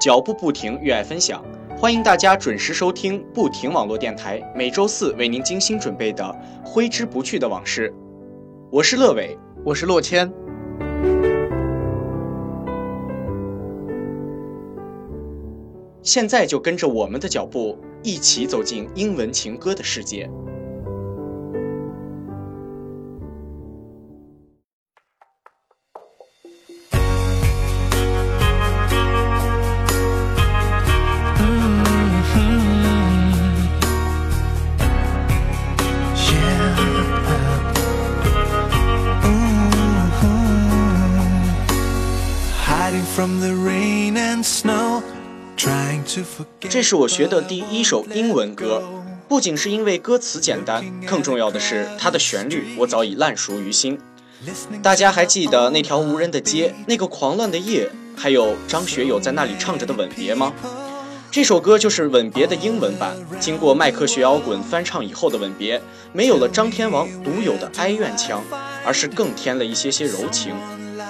脚步不停，越爱分享。欢迎大家准时收听不停网络电台，每周四为您精心准备的《挥之不去的往事》。我是乐伟，我是洛谦。现在就跟着我们的脚步，一起走进英文情歌的世界。这是我学的第一首英文歌，不仅是因为歌词简单，更重要的是它的旋律我早已烂熟于心。大家还记得那条无人的街，那个狂乱的夜，还有张学友在那里唱着的《吻别》吗？这首歌就是《吻别》的英文版，经过麦克学摇滚翻唱以后的《吻别》，没有了张天王独有的哀怨腔，而是更添了一些些柔情。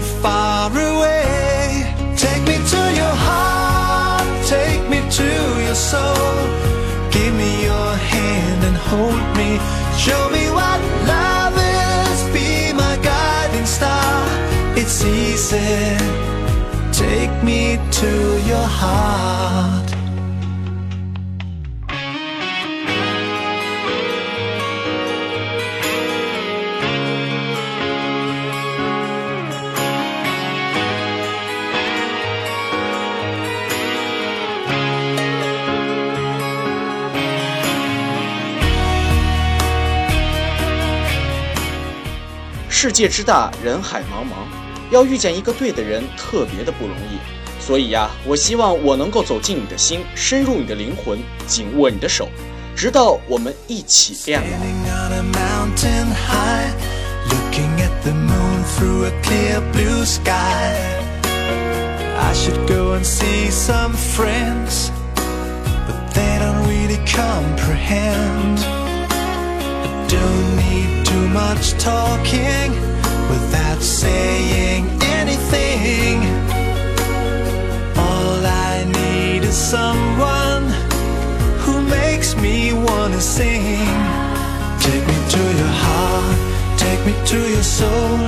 far away. Take me to your heart, take me to your soul. Give me your hand and hold me. Show me what love is, be my guiding star. It's easy. Take me to your heart. 世界之大，人海茫茫，要遇见一个对的人，特别的不容易。所以呀，我希望我能够走进你的心，深入你的灵魂，紧握你的手，直到我们一起变老。too much talking without saying anything. All I need is someone who makes me wanna sing. Take me to your heart, take me to your soul.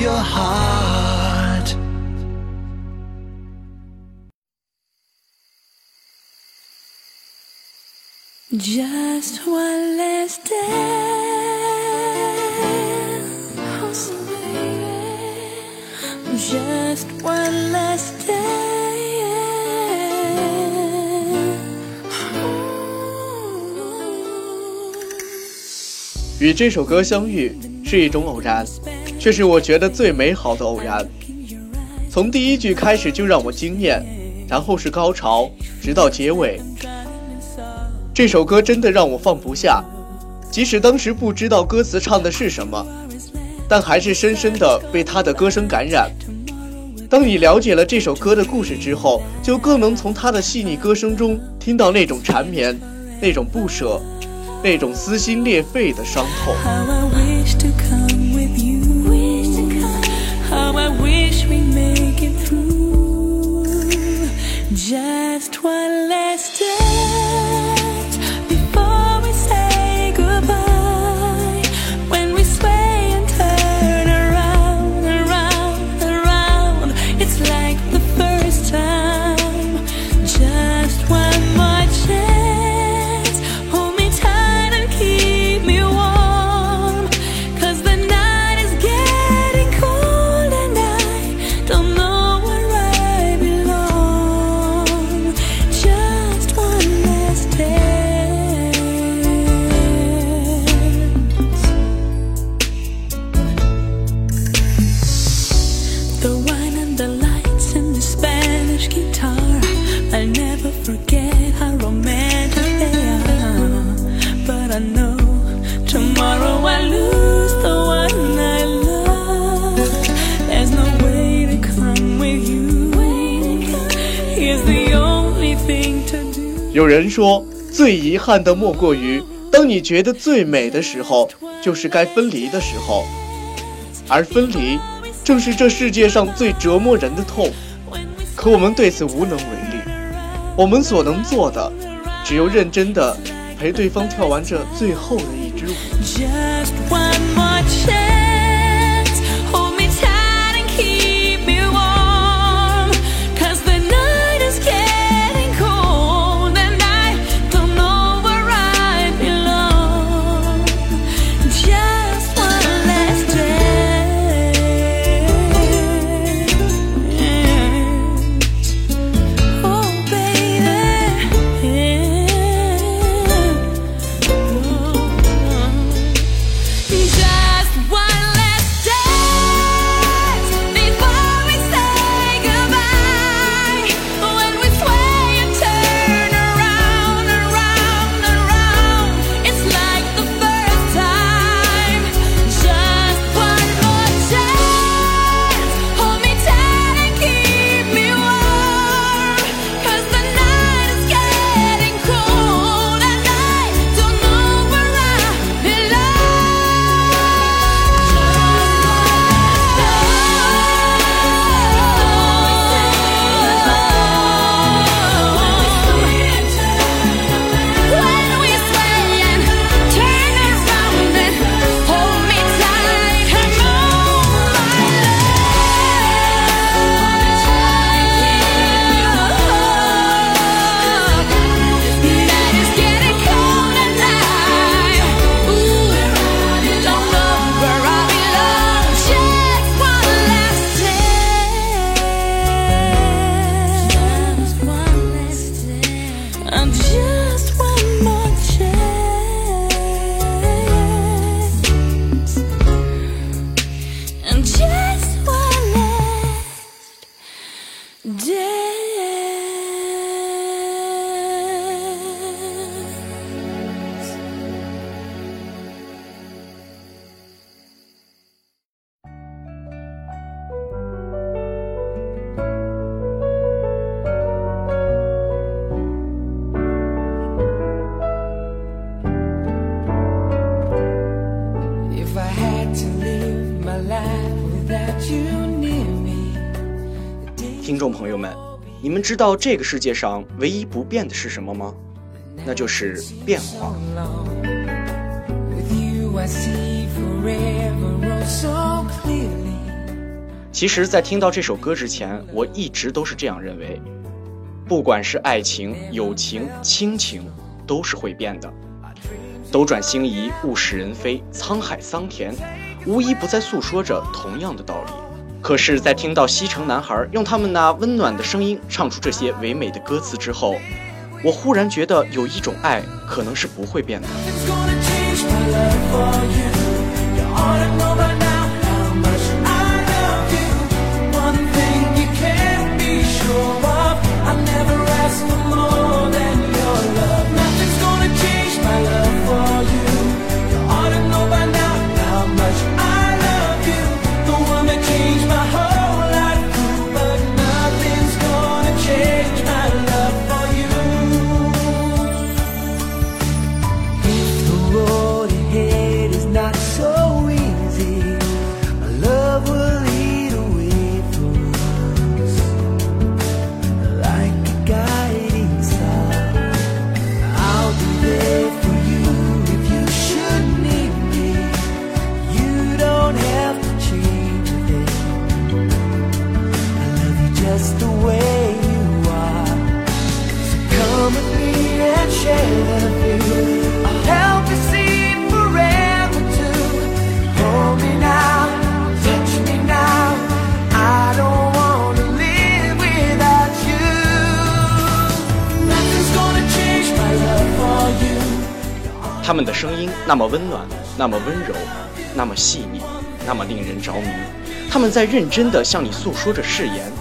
Your heart. Just one last dance, baby. Just one last dance. 与这首歌相遇是一种偶然，却是我觉得最美好的偶然。从第一句开始就让我惊艳，然后是高潮，直到结尾。这首歌真的让我放不下，即使当时不知道歌词唱的是什么，但还是深深的被他的歌声感染。当你了解了这首歌的故事之后，就更能从他的细腻歌声中听到那种缠绵，那种不舍，那种撕心裂肺的伤痛。Just one last dance 人说，最遗憾的莫过于，当你觉得最美的时候，就是该分离的时候，而分离，正是这世界上最折磨人的痛。可我们对此无能为力，我们所能做的，只有认真的陪对方跳完这最后的一支舞。听众朋友们，你们知道这个世界上唯一不变的是什么吗？那就是变化。其实，在听到这首歌之前，我一直都是这样认为，不管是爱情、友情、亲情，都是会变的。斗转星移，物是人非，沧海桑田，无一不在诉说着同样的道理。可是，在听到西城男孩用他们那温暖的声音唱出这些唯美的歌词之后，我忽然觉得有一种爱可能是不会变的。Just the way you are. So come with me and share the view. I'll help you see forever too. Hold me now, touch me now. I don't wanna live without you. Nothing's gonna change my love for you. 他们的声音那么温暖，那么温柔，那么细腻，那么令人着迷。他们在认真地向你诉说着誓言。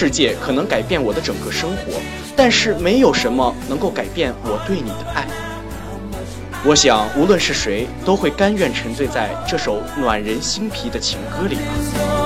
世界可能改变我的整个生活，但是没有什么能够改变我对你的爱。我想，无论是谁，都会甘愿沉醉在这首暖人心脾的情歌里吧。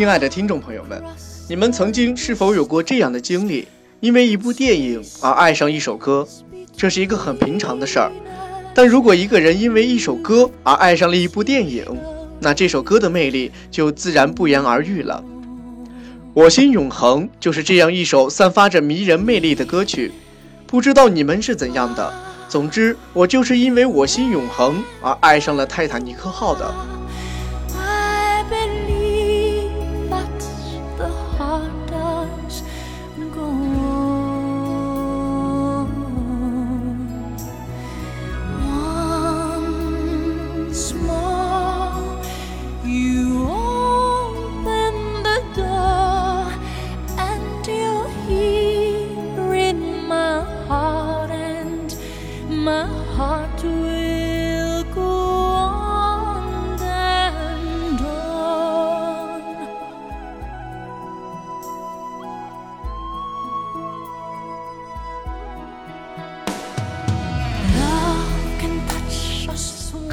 亲爱的听众朋友们，你们曾经是否有过这样的经历？因为一部电影而爱上一首歌，这是一个很平常的事儿。但如果一个人因为一首歌而爱上了一部电影，那这首歌的魅力就自然不言而喻了。我心永恒就是这样一首散发着迷人魅力的歌曲，不知道你们是怎样的。总之，我就是因为我心永恒而爱上了泰坦尼克号的。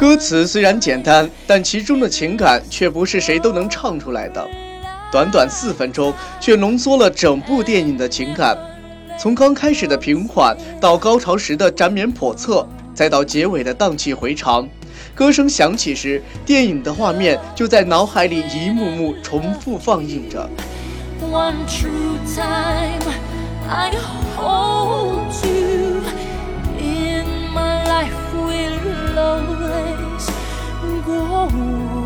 歌词虽然简单，但其中的情感却不是谁都能唱出来的。短短四分钟，却浓缩了整部电影的情感，从刚开始的平缓，到高潮时的缠绵叵测，再到结尾的荡气回肠。歌声响起时，电影的画面就在脑海里一幕幕重复放映着。One true time I hold you slowways go.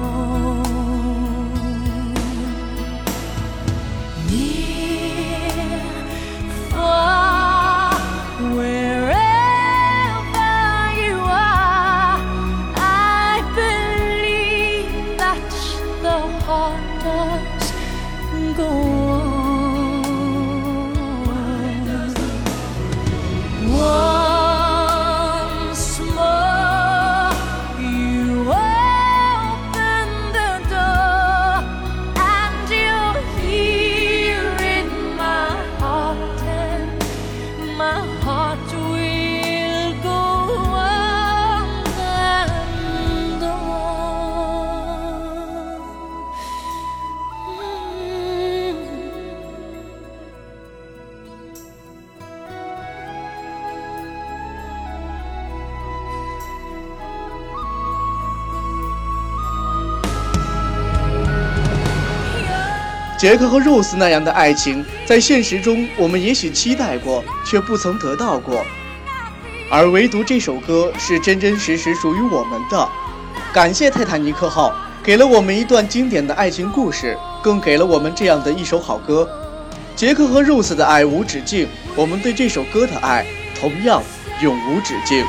杰克和 Rose 那样的爱情，在现实中我们也许期待过，却不曾得到过。而唯独这首歌是真真实实属于我们的。感谢泰坦尼克号，给了我们一段经典的爱情故事，更给了我们这样的一首好歌。杰克和 Rose 的爱无止境，我们对这首歌的爱同样永无止境。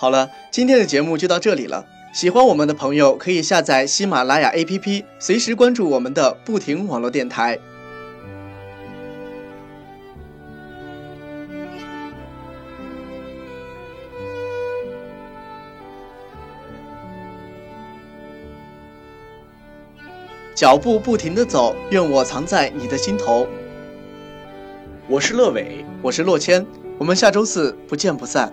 好了，今天的节目就到这里了。喜欢我们的朋友可以下载喜马拉雅 APP，随时关注我们的不停网络电台。脚步不停的走，愿我藏在你的心头。我是乐伟，我是洛谦，我们下周四不见不散。